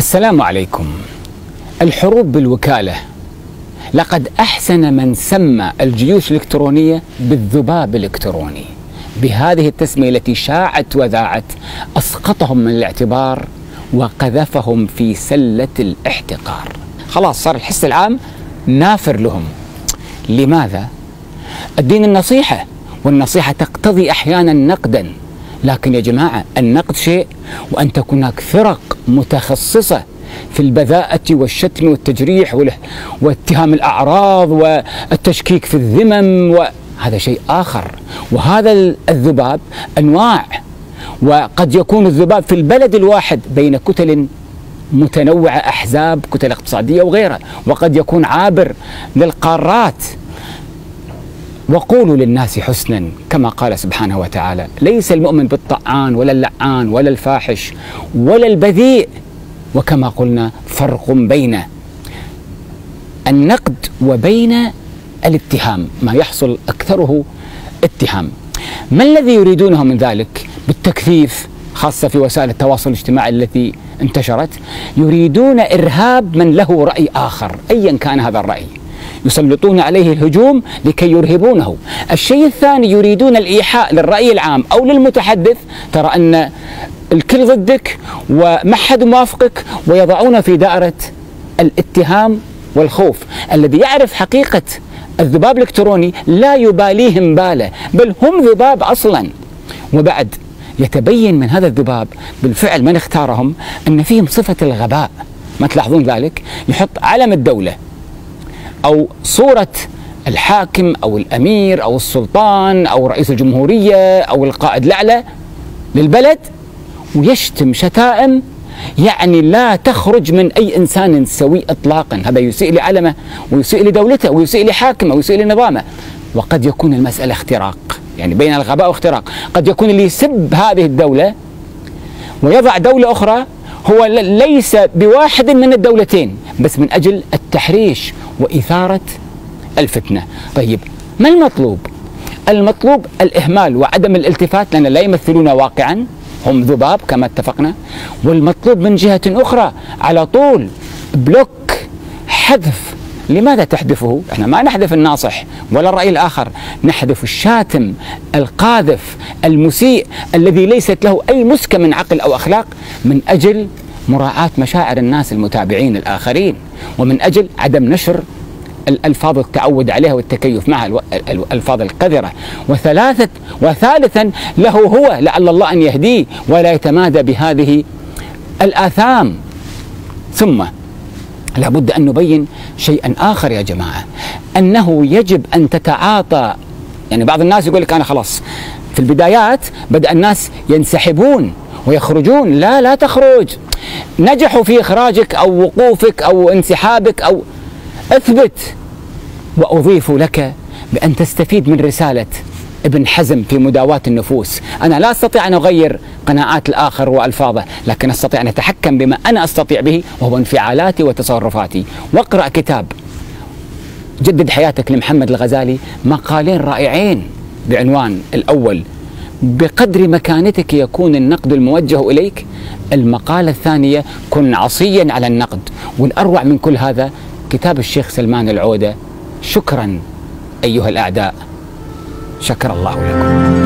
السلام عليكم. الحروب بالوكالة. لقد أحسن من سمى الجيوش الإلكترونية بالذباب الإلكتروني. بهذه التسمية التي شاعت وذاعت أسقطهم من الاعتبار وقذفهم في سلة الاحتقار. خلاص صار الحس العام نافر لهم. لماذا؟ الدين النصيحة والنصيحة تقتضي أحيانا نقدا. لكن يا جماعة النقد شيء وأن تكون هناك فرق متخصصة في البذاءة والشتم والتجريح واتهام الأعراض والتشكيك في الذمم وهذا شيء آخر. وهذا الذباب أنواع. وقد يكون الذباب في البلد الواحد بين كتل متنوعة أحزاب كتل اقتصادية وغيرها. وقد يكون عابر للقارات. وقولوا للناس حسنا كما قال سبحانه وتعالى. ليس المؤمن بالطعان ولا اللعان ولا الفاحش ولا البذيء. وكما قلنا فرق بين النقد وبين الاتهام. ما يحصل أكثره اتهام. ما الذي يريدونه من ذلك؟ بالتكثيف خاصة في وسائل التواصل الاجتماعي التي انتشرت يريدون إرهاب من له رأي آخر ايا كان هذا الرأي. يسلطون عليه الهجوم لكي يرهبونه. الشيء الثاني يريدون الإيحاء للرأي العام أو للمتحدث. ترى أن الكل ضدك وما حد موافقك ويضعون في دائرة الاتهام والخوف. الذي يعرف حقيقة الذباب الإلكتروني لا يباليهم باله بل هم ذباب أصلا. وبعد يتبين من هذا الذباب بالفعل من اختارهم أن فيهم صفة الغباء. ما تلاحظون ذلك؟ يحط علم الدولة أو صورة الحاكم أو الأمير أو السلطان أو رئيس الجمهورية أو القائد الأعلى للبلد ويشتم شتائم يعني لا تخرج من أي إنسان سوي إطلاقا. هذا يسيء لعلمه ويسيء لدولته ويسيء لحاكمه ويسيء لنظامه. وقد يكون المسألة اختراق يعني بين الغباء واختراق. قد يكون اللي يسب هذه الدولة ويضع دولة أخرى هو ليس بواحد من الدولتين بس من أجل التحريش وإثارة الفتنة طيب ما المطلوب؟ المطلوب الإهمال وعدم الالتفات لأن لا يمثلون واقعا هم ذباب كما اتفقنا والمطلوب من جهة أخرى على طول بلوك حذف لماذا تحذفه؟ إحنا ما نحذف الناصح ولا الرأي الآخر نحذف الشاتم القاذف المسيء الذي ليست له أي مسكة من عقل أو أخلاق من أجل مراعاة مشاعر الناس المتابعين الآخرين ومن أجل عدم نشر الألفاظ التعود عليها والتكيف معها الألفاظ القذرة. وثلاثة وثالثا له هو لعل الله أن يهديه ولا يتمادى بهذه الآثام. ثم لابد أن نبين شيئا آخر يا جماعة أنه يجب أن تتعاطى. يعني بعض الناس يقول لك أنا خلاص في البدايات بدأ الناس ينسحبون. ويخرجون. لا لا تخرج. نجحوا في إخراجك أو وقوفك أو انسحابك أو اثبت. وأضيف لك بأن تستفيد من رسالة ابن حزم في مداواة النفوس. أنا لا أستطيع أن أغير قناعات الآخر وألفاظه لكن أستطيع أن أتحكم بما أنا أستطيع به وهو انفعالاتي وتصرفاتي. واقرأ كتاب. جدد حياتك لمحمد الغزالي. مقالين رائعين بعنوان الأول. بقدر مكانتك يكون النقد الموجه إليك. المقالة الثانية كن عصيا على النقد. والأروع من كل هذا كتاب الشيخ سلمان العودة. شكرا أيها الأعداء. شكر الله لكم.